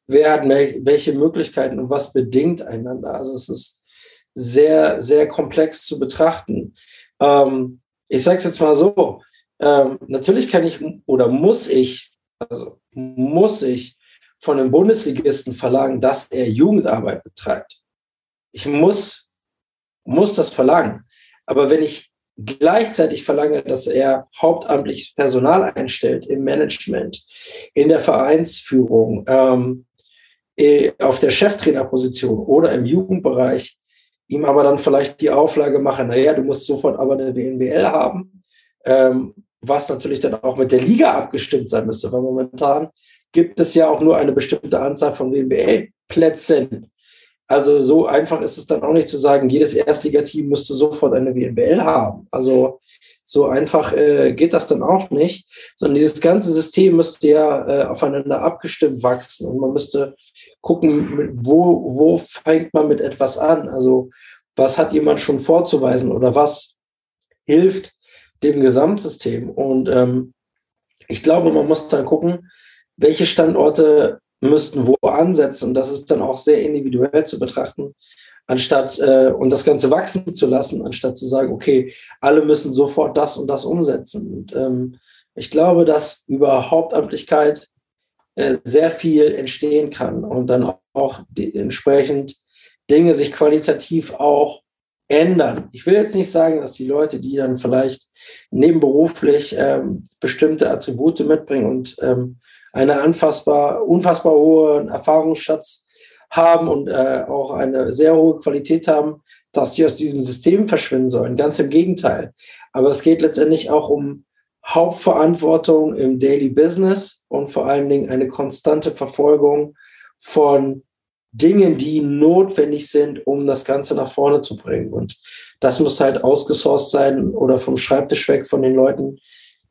wer hat welche Möglichkeiten und was bedingt einander. Also es ist sehr, sehr komplex zu betrachten. Ähm, ich sage es jetzt mal so, ähm, natürlich kann ich oder muss ich, also muss ich von einem Bundesligisten verlangen, dass er Jugendarbeit betreibt. Ich muss, muss das verlangen. Aber wenn ich gleichzeitig verlange, dass er hauptamtlich Personal einstellt im Management, in der Vereinsführung, ähm, eh, auf der Cheftrainerposition oder im Jugendbereich, ihm aber dann vielleicht die Auflage mache, naja, du musst sofort aber eine WNBL haben, ähm, was natürlich dann auch mit der Liga abgestimmt sein müsste, weil momentan gibt es ja auch nur eine bestimmte Anzahl von WNBL-Plätzen. Also so einfach ist es dann auch nicht zu sagen, jedes Erstligateam müsste sofort eine WNBL haben. Also so einfach äh, geht das dann auch nicht, sondern dieses ganze System müsste ja äh, aufeinander abgestimmt wachsen und man müsste gucken, wo, wo fängt man mit etwas an? Also was hat jemand schon vorzuweisen oder was hilft dem Gesamtsystem? Und ähm, ich glaube, man muss dann gucken, welche Standorte müssten wo ansetzen. Und das ist dann auch sehr individuell zu betrachten, anstatt äh, und das Ganze wachsen zu lassen, anstatt zu sagen, okay, alle müssen sofort das und das umsetzen. Und ähm, ich glaube, dass über Hauptamtlichkeit sehr viel entstehen kann und dann auch entsprechend Dinge sich qualitativ auch ändern. Ich will jetzt nicht sagen, dass die Leute, die dann vielleicht nebenberuflich ähm, bestimmte Attribute mitbringen und ähm, eine anfassbar, unfassbar hohen Erfahrungsschatz haben und äh, auch eine sehr hohe Qualität haben, dass die aus diesem System verschwinden sollen. Ganz im Gegenteil. Aber es geht letztendlich auch um Hauptverantwortung im Daily Business und vor allen Dingen eine konstante Verfolgung von Dingen, die notwendig sind, um das Ganze nach vorne zu bringen. Und das muss halt ausgesourced sein oder vom Schreibtisch weg von den Leuten,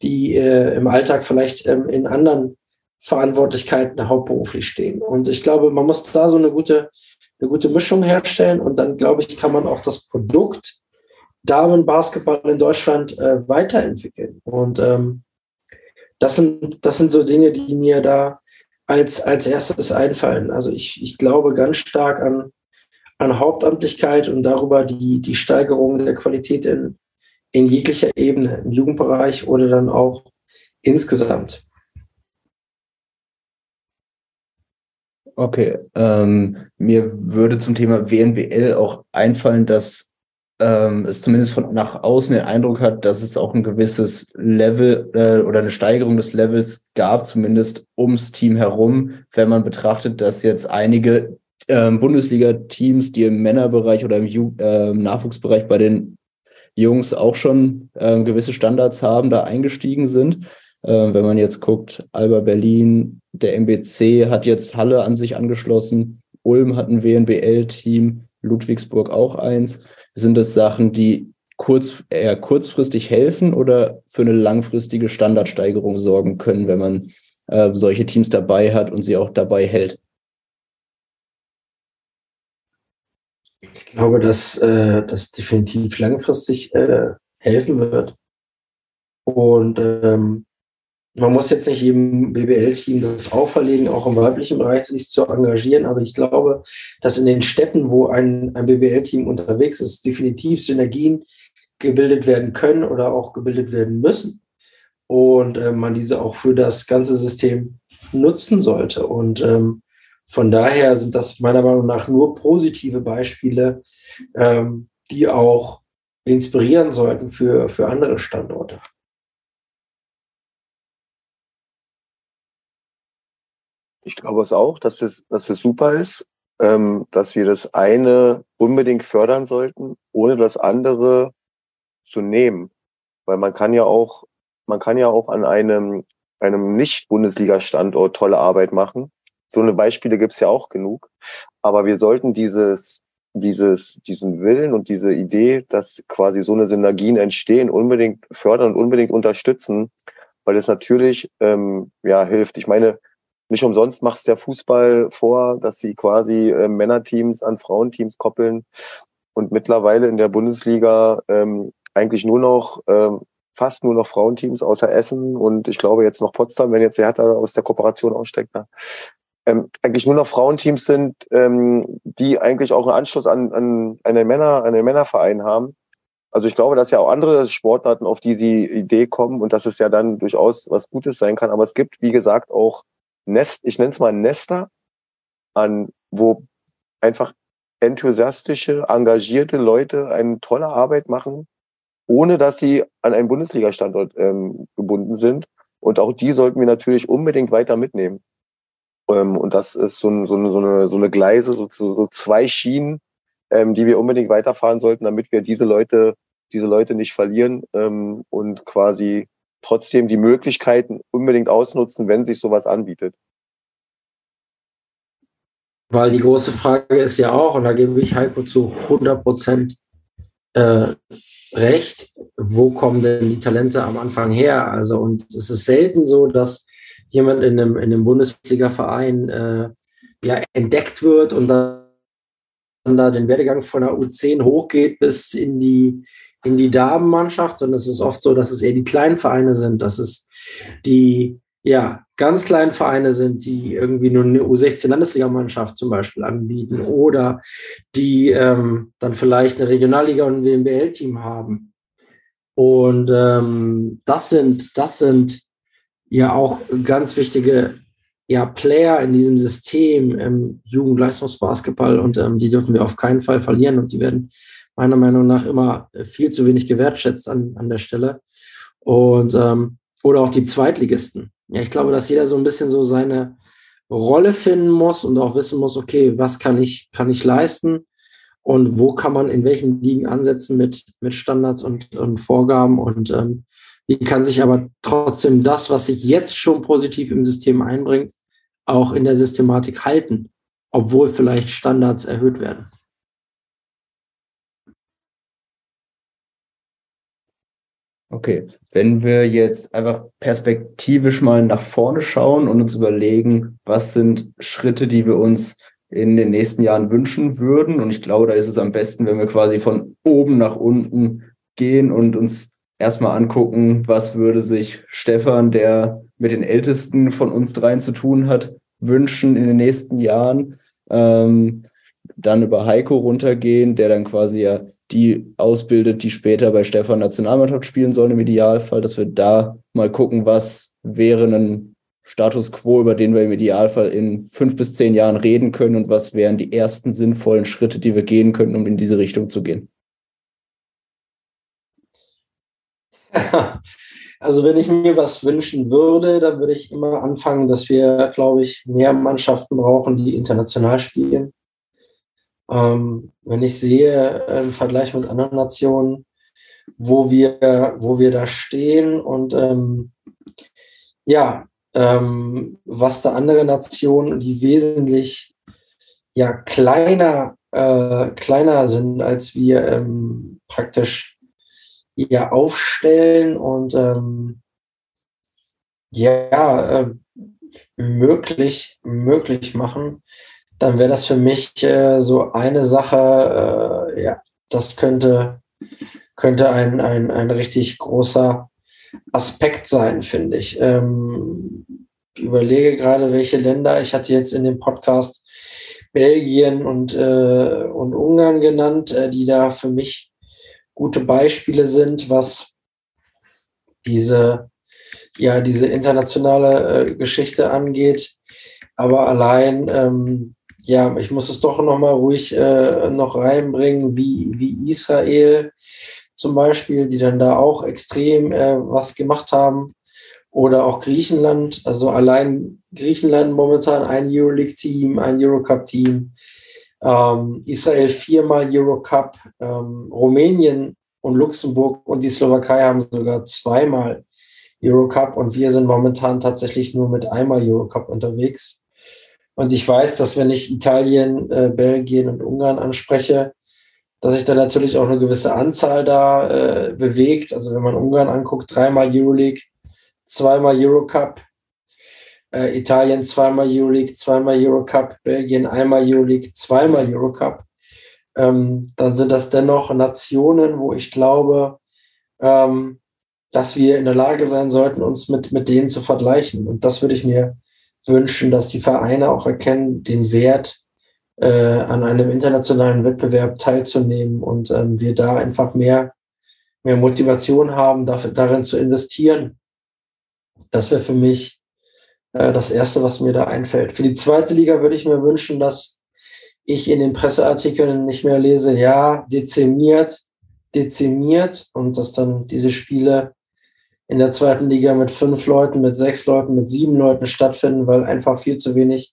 die äh, im Alltag vielleicht ähm, in anderen Verantwortlichkeiten hauptberuflich stehen. Und ich glaube, man muss da so eine gute, eine gute Mischung herstellen und dann, glaube ich, kann man auch das Produkt Damenbasketball in Deutschland äh, weiterentwickeln. Und ähm, das, sind, das sind so Dinge, die mir da als, als erstes einfallen. Also ich, ich glaube ganz stark an, an Hauptamtlichkeit und darüber die, die Steigerung der Qualität in, in jeglicher Ebene, im Jugendbereich oder dann auch insgesamt. Okay, ähm, mir würde zum Thema WNBL auch einfallen, dass ähm, es zumindest von nach außen den Eindruck hat, dass es auch ein gewisses Level äh, oder eine Steigerung des Levels gab, zumindest ums Team herum, wenn man betrachtet, dass jetzt einige ähm, Bundesliga-Teams, die im Männerbereich oder im Ju äh, Nachwuchsbereich bei den Jungs auch schon äh, gewisse Standards haben, da eingestiegen sind. Äh, wenn man jetzt guckt, Alba Berlin, der MBC hat jetzt Halle an sich angeschlossen, Ulm hat ein WNBL-Team, Ludwigsburg auch eins. Sind das Sachen, die kurz, eher kurzfristig helfen oder für eine langfristige Standardsteigerung sorgen können, wenn man äh, solche Teams dabei hat und sie auch dabei hält? Ich glaube, dass äh, das definitiv langfristig äh, helfen wird. Und ähm, man muss jetzt nicht jedem BBL-Team das auferlegen, auch im weiblichen Bereich sich zu engagieren, aber ich glaube, dass in den Städten, wo ein, ein BBL-Team unterwegs ist, definitiv Synergien gebildet werden können oder auch gebildet werden müssen und äh, man diese auch für das ganze System nutzen sollte. Und ähm, von daher sind das meiner Meinung nach nur positive Beispiele, ähm, die auch inspirieren sollten für, für andere Standorte. Ich glaube es auch, dass es, dass es super ist, ähm, dass wir das eine unbedingt fördern sollten, ohne das andere zu nehmen. Weil man kann ja auch, man kann ja auch an einem, einem Nicht-Bundesliga-Standort tolle Arbeit machen. So eine Beispiele gibt's ja auch genug. Aber wir sollten dieses, dieses, diesen Willen und diese Idee, dass quasi so eine Synergien entstehen, unbedingt fördern und unbedingt unterstützen, weil es natürlich ähm, ja hilft. Ich meine, nicht umsonst macht es der Fußball vor, dass sie quasi äh, Männerteams an Frauenteams koppeln und mittlerweile in der Bundesliga ähm, eigentlich nur noch ähm, fast nur noch Frauenteams außer Essen und ich glaube jetzt noch Potsdam, wenn jetzt der Hertha aus der Kooperation aussteckt, ne? ähm, eigentlich nur noch Frauenteams sind, ähm, die eigentlich auch einen Anschluss an, an einen Männer, an einen Männerverein haben. Also ich glaube, dass ja auch andere Sportarten auf diese Idee kommen und dass es ja dann durchaus was Gutes sein kann. Aber es gibt, wie gesagt, auch Nest, ich nenne es mal Nester, an, wo einfach enthusiastische, engagierte Leute eine tolle Arbeit machen, ohne dass sie an einen Bundesliga-Standort ähm, gebunden sind. Und auch die sollten wir natürlich unbedingt weiter mitnehmen. Ähm, und das ist so, ein, so, eine, so, eine, so eine Gleise, so, so zwei Schienen, ähm, die wir unbedingt weiterfahren sollten, damit wir diese Leute, diese Leute nicht verlieren ähm, und quasi trotzdem die Möglichkeiten unbedingt ausnutzen, wenn sich sowas anbietet. Weil die große Frage ist ja auch, und da gebe ich Heiko zu 100 Prozent äh, recht, wo kommen denn die Talente am Anfang her? Also, und es ist selten so, dass jemand in einem, in einem Bundesliga-Verein äh, ja, entdeckt wird und dann da den Werdegang von der U10 hochgeht bis in die, in die Damenmannschaft, sondern es ist oft so, dass es eher die kleinen Vereine sind, dass es die ja, ganz kleinen Vereine sind, die irgendwie nur eine U16-Landesligamannschaft zum Beispiel anbieten oder die ähm, dann vielleicht eine Regionalliga und ein WMBL-Team haben. Und ähm, das sind, das sind ja auch ganz wichtige ja, Player in diesem System im Jugendleistungsbasketball und ähm, die dürfen wir auf keinen Fall verlieren und die werden meiner Meinung nach immer viel zu wenig gewertschätzt an, an der Stelle. Und ähm, oder auch die Zweitligisten. Ja, ich glaube, dass jeder so ein bisschen so seine Rolle finden muss und auch wissen muss, okay, was kann ich, kann ich leisten und wo kann man in welchen Ligen ansetzen mit, mit Standards und, und Vorgaben und ähm, wie kann sich aber trotzdem das, was sich jetzt schon positiv im System einbringt, auch in der Systematik halten, obwohl vielleicht Standards erhöht werden. Okay, wenn wir jetzt einfach perspektivisch mal nach vorne schauen und uns überlegen, was sind Schritte, die wir uns in den nächsten Jahren wünschen würden. Und ich glaube, da ist es am besten, wenn wir quasi von oben nach unten gehen und uns erstmal angucken, was würde sich Stefan, der mit den Ältesten von uns dreien zu tun hat, wünschen in den nächsten Jahren. Ähm, dann über Heiko runtergehen, der dann quasi ja die ausbildet, die später bei Stefan Nationalmannschaft spielen sollen im Idealfall, dass wir da mal gucken, was wäre ein Status quo, über den wir im Idealfall in fünf bis zehn Jahren reden können und was wären die ersten sinnvollen Schritte, die wir gehen könnten, um in diese Richtung zu gehen. (laughs) Also wenn ich mir was wünschen würde, dann würde ich immer anfangen, dass wir, glaube ich, mehr Mannschaften brauchen, die international spielen. Ähm, wenn ich sehe äh, im Vergleich mit anderen Nationen, wo wir, wo wir da stehen und ähm, ja, ähm, was da andere Nationen, die wesentlich ja kleiner, äh, kleiner sind als wir ähm, praktisch ja aufstellen und ähm, ja äh, möglich möglich machen, dann wäre das für mich äh, so eine Sache, äh, ja, das könnte, könnte ein, ein, ein richtig großer Aspekt sein, finde ich. Ähm, überlege gerade, welche Länder, ich hatte jetzt in dem Podcast Belgien und, äh, und Ungarn genannt, äh, die da für mich gute Beispiele sind, was diese, ja, diese internationale äh, Geschichte angeht. Aber allein, ähm, ja, ich muss es doch noch mal ruhig äh, noch reinbringen, wie, wie Israel zum Beispiel, die dann da auch extrem äh, was gemacht haben. Oder auch Griechenland, also allein Griechenland momentan ein Euroleague-Team, ein Eurocup-Team, ähm, Israel viermal Eurocup, ähm, Rumänien und Luxemburg und die Slowakei haben sogar zweimal Eurocup und wir sind momentan tatsächlich nur mit einmal Eurocup unterwegs. Und ich weiß, dass wenn ich Italien, äh, Belgien und Ungarn anspreche, dass sich da natürlich auch eine gewisse Anzahl da äh, bewegt. Also wenn man Ungarn anguckt, dreimal Euroleague, zweimal Eurocup, äh, Italien zweimal Euroleague, zweimal Eurocup, Belgien einmal Euroleague, zweimal Eurocup, ähm, dann sind das dennoch Nationen, wo ich glaube, ähm, dass wir in der Lage sein sollten, uns mit, mit denen zu vergleichen. Und das würde ich mir wünschen, dass die Vereine auch erkennen, den Wert äh, an einem internationalen Wettbewerb teilzunehmen und ähm, wir da einfach mehr, mehr Motivation haben, dafür, darin zu investieren. Das wäre für mich äh, das Erste, was mir da einfällt. Für die zweite Liga würde ich mir wünschen, dass ich in den Presseartikeln nicht mehr lese, ja, dezimiert, dezimiert und dass dann diese Spiele in der zweiten Liga mit fünf Leuten, mit sechs Leuten, mit sieben Leuten stattfinden, weil einfach viel zu wenig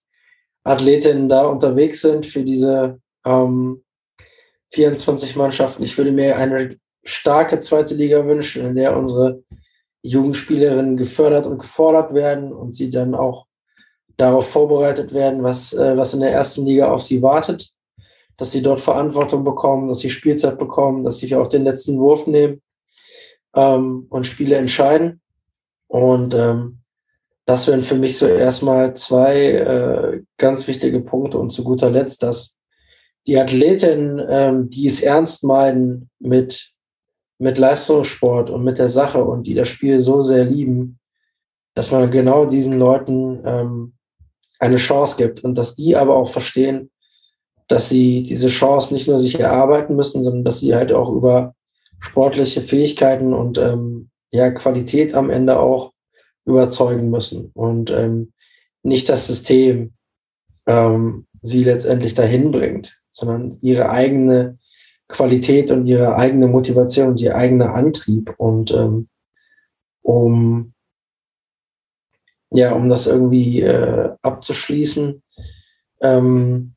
Athletinnen da unterwegs sind für diese ähm, 24 Mannschaften. Ich würde mir eine starke zweite Liga wünschen, in der unsere Jugendspielerinnen gefördert und gefordert werden und sie dann auch darauf vorbereitet werden, was, äh, was in der ersten Liga auf sie wartet, dass sie dort Verantwortung bekommen, dass sie Spielzeit bekommen, dass sie auch den letzten Wurf nehmen ähm, und Spiele entscheiden. Und ähm, das wären für mich so erstmal zwei äh, ganz wichtige Punkte. Und zu guter Letzt, dass die Athletinnen, ähm, die es ernst meinen mit, mit Leistungssport und mit der Sache und die das Spiel so sehr lieben, dass man genau diesen Leuten ähm, eine Chance gibt und dass die aber auch verstehen, dass sie diese Chance nicht nur sich erarbeiten müssen, sondern dass sie halt auch über sportliche Fähigkeiten und ähm, ja, Qualität am Ende auch überzeugen müssen. Und ähm, nicht das System ähm, sie letztendlich dahin bringt, sondern ihre eigene Qualität und ihre eigene Motivation und ihr eigener Antrieb. Und ähm, um ja, um das irgendwie äh, abzuschließen, ähm,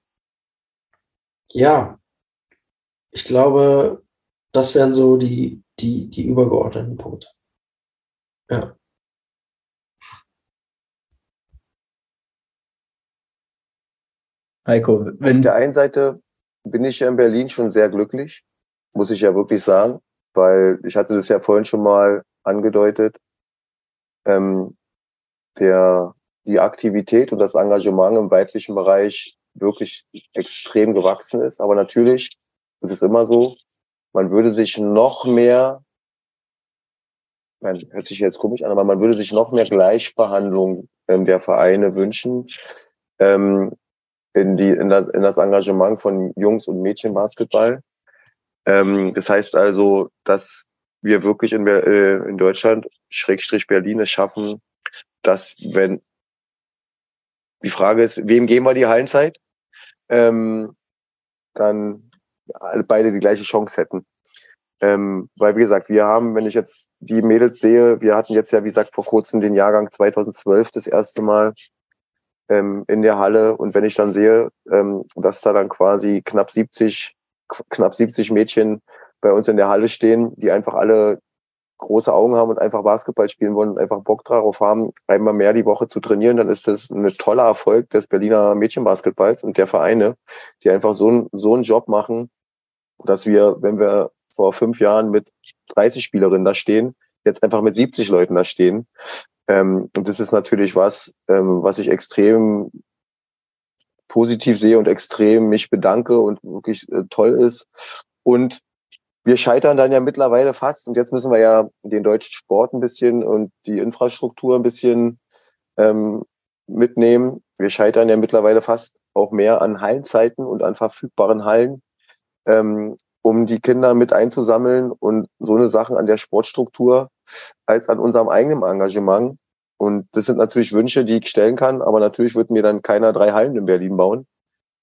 ja, ich glaube, das wären so die, die, die übergeordneten Punkte. Ja. Heiko, wenn auf der einen Seite bin ich ja in Berlin schon sehr glücklich, muss ich ja wirklich sagen, weil ich hatte es ja vorhin schon mal angedeutet. Ähm, der, die Aktivität und das Engagement im weiblichen Bereich wirklich extrem gewachsen ist. Aber natürlich ist es immer so, man würde sich noch mehr, man hört sich jetzt komisch an, aber man würde sich noch mehr Gleichbehandlung ähm, der Vereine wünschen ähm, in, die, in, das, in das Engagement von Jungs- und Mädchenbasketball. Ähm, das heißt also, dass wir wirklich in, äh, in Deutschland, Schrägstrich Berlin, es schaffen, dass wenn die Frage ist, wem geben wir die Hallenzeit, ähm, dann beide die gleiche Chance hätten. Ähm, weil, wie gesagt, wir haben, wenn ich jetzt die Mädels sehe, wir hatten jetzt ja, wie gesagt, vor kurzem den Jahrgang 2012 das erste Mal ähm, in der Halle. Und wenn ich dann sehe, ähm, dass da dann quasi knapp 70, knapp 70 Mädchen bei uns in der Halle stehen, die einfach alle große Augen haben und einfach Basketball spielen wollen und einfach Bock darauf haben, einmal mehr die Woche zu trainieren, dann ist das ein toller Erfolg des Berliner Mädchenbasketballs und der Vereine, die einfach so, ein, so einen Job machen, dass wir, wenn wir vor fünf Jahren mit 30 Spielerinnen da stehen, jetzt einfach mit 70 Leuten da stehen. Ähm, und das ist natürlich was, ähm, was ich extrem positiv sehe und extrem mich bedanke und wirklich äh, toll ist. Und wir scheitern dann ja mittlerweile fast, und jetzt müssen wir ja den deutschen Sport ein bisschen und die Infrastruktur ein bisschen ähm, mitnehmen. Wir scheitern ja mittlerweile fast auch mehr an Hallenzeiten und an verfügbaren Hallen, ähm, um die Kinder mit einzusammeln und so eine Sachen an der Sportstruktur als an unserem eigenen Engagement. Und das sind natürlich Wünsche, die ich stellen kann, aber natürlich wird mir dann keiner drei Hallen in Berlin bauen.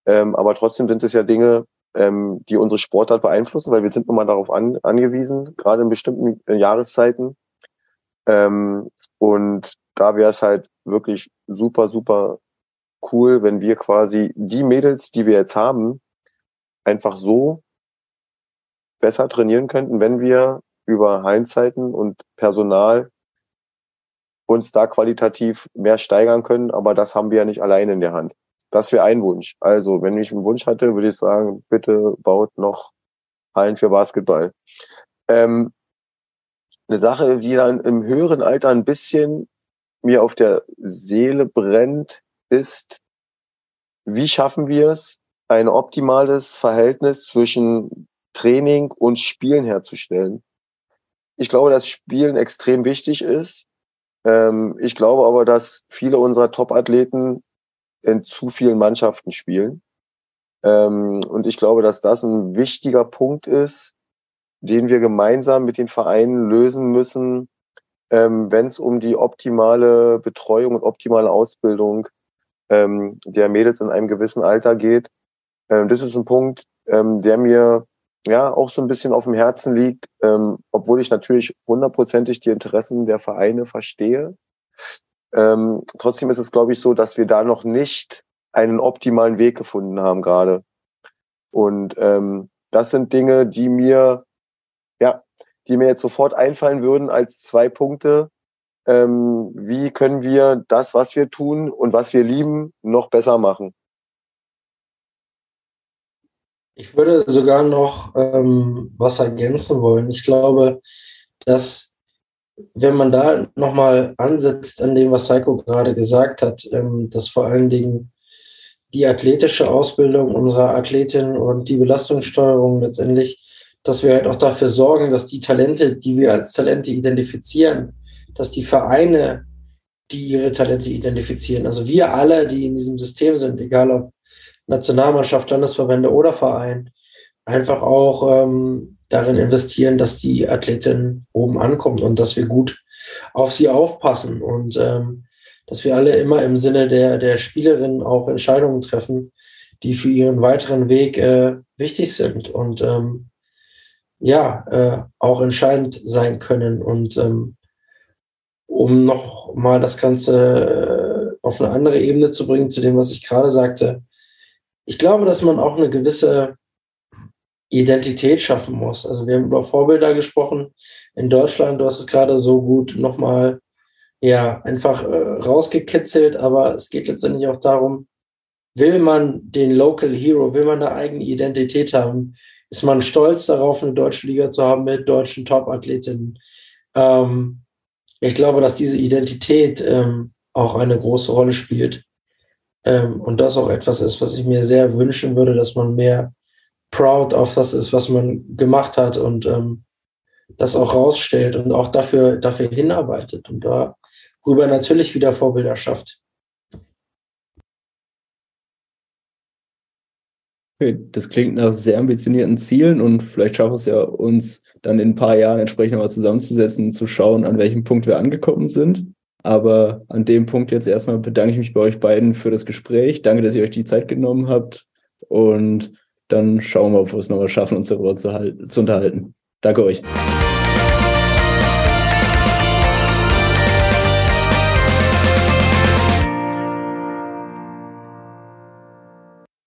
Ähm, aber trotzdem sind es ja Dinge, ähm, die unsere Sportart beeinflussen, weil wir sind nun mal darauf an, angewiesen, gerade in bestimmten äh, Jahreszeiten. Ähm, und da wäre es halt wirklich super, super cool, wenn wir quasi die Mädels, die wir jetzt haben, einfach so besser trainieren könnten, wenn wir über Heimzeiten und Personal uns da qualitativ mehr steigern können. Aber das haben wir ja nicht alleine in der Hand. Das wäre ein Wunsch. Also, wenn ich einen Wunsch hatte, würde ich sagen, bitte baut noch Hallen für Basketball. Ähm, eine Sache, die dann im höheren Alter ein bisschen mir auf der Seele brennt, ist, wie schaffen wir es, ein optimales Verhältnis zwischen Training und Spielen herzustellen. Ich glaube, dass Spielen extrem wichtig ist. Ähm, ich glaube aber, dass viele unserer Top-Athleten in zu vielen Mannschaften spielen. Ähm, und ich glaube, dass das ein wichtiger Punkt ist, den wir gemeinsam mit den Vereinen lösen müssen, ähm, wenn es um die optimale Betreuung und optimale Ausbildung der Mädels in einem gewissen Alter geht. Ähm, das ist ein Punkt, ähm, der mir ja auch so ein bisschen auf dem Herzen liegt, ähm, obwohl ich natürlich hundertprozentig die Interessen der Vereine verstehe. Ähm, trotzdem ist es, glaube ich, so, dass wir da noch nicht einen optimalen Weg gefunden haben gerade. Und ähm, das sind Dinge, die mir, ja, die mir jetzt sofort einfallen würden als zwei Punkte. Ähm, wie können wir das, was wir tun und was wir lieben, noch besser machen? Ich würde sogar noch ähm, was ergänzen wollen. Ich glaube, dass wenn man da nochmal ansetzt an dem, was Heiko gerade gesagt hat, ähm, dass vor allen Dingen die athletische Ausbildung unserer Athletinnen und die Belastungssteuerung letztendlich, dass wir halt auch dafür sorgen, dass die Talente, die wir als Talente identifizieren, dass die Vereine, die ihre Talente identifizieren, also wir alle, die in diesem System sind, egal ob Nationalmannschaft, Landesverbände oder Verein einfach auch ähm, darin investieren, dass die Athletin oben ankommt und dass wir gut auf sie aufpassen und ähm, dass wir alle immer im Sinne der, der Spielerin auch Entscheidungen treffen, die für ihren weiteren Weg äh, wichtig sind und ähm, ja, äh, auch entscheidend sein können. Und ähm, um noch mal das Ganze äh, auf eine andere Ebene zu bringen, zu dem, was ich gerade sagte, ich glaube, dass man auch eine gewisse Identität schaffen muss. Also wir haben über Vorbilder gesprochen in Deutschland. Du hast es gerade so gut nochmal ja einfach äh, rausgekitzelt, aber es geht letztendlich auch darum, will man den Local Hero, will man eine eigene Identität haben? Ist man stolz darauf, eine deutsche Liga zu haben mit deutschen Top-Athletinnen? Ähm, ich glaube, dass diese Identität ähm, auch eine große Rolle spielt. Ähm, und das auch etwas ist, was ich mir sehr wünschen würde, dass man mehr proud auf das ist, was man gemacht hat und ähm, das auch rausstellt und auch dafür, dafür hinarbeitet und darüber natürlich wieder Vorbilder schafft. Okay, das klingt nach sehr ambitionierten Zielen und vielleicht schaffen es ja uns dann in ein paar Jahren entsprechend nochmal zusammenzusetzen und zu schauen, an welchem Punkt wir angekommen sind. Aber an dem Punkt jetzt erstmal bedanke ich mich bei euch beiden für das Gespräch. Danke, dass ihr euch die Zeit genommen habt. Und dann schauen wir, ob wir es nochmal schaffen, uns darüber zu, zu unterhalten. Danke euch.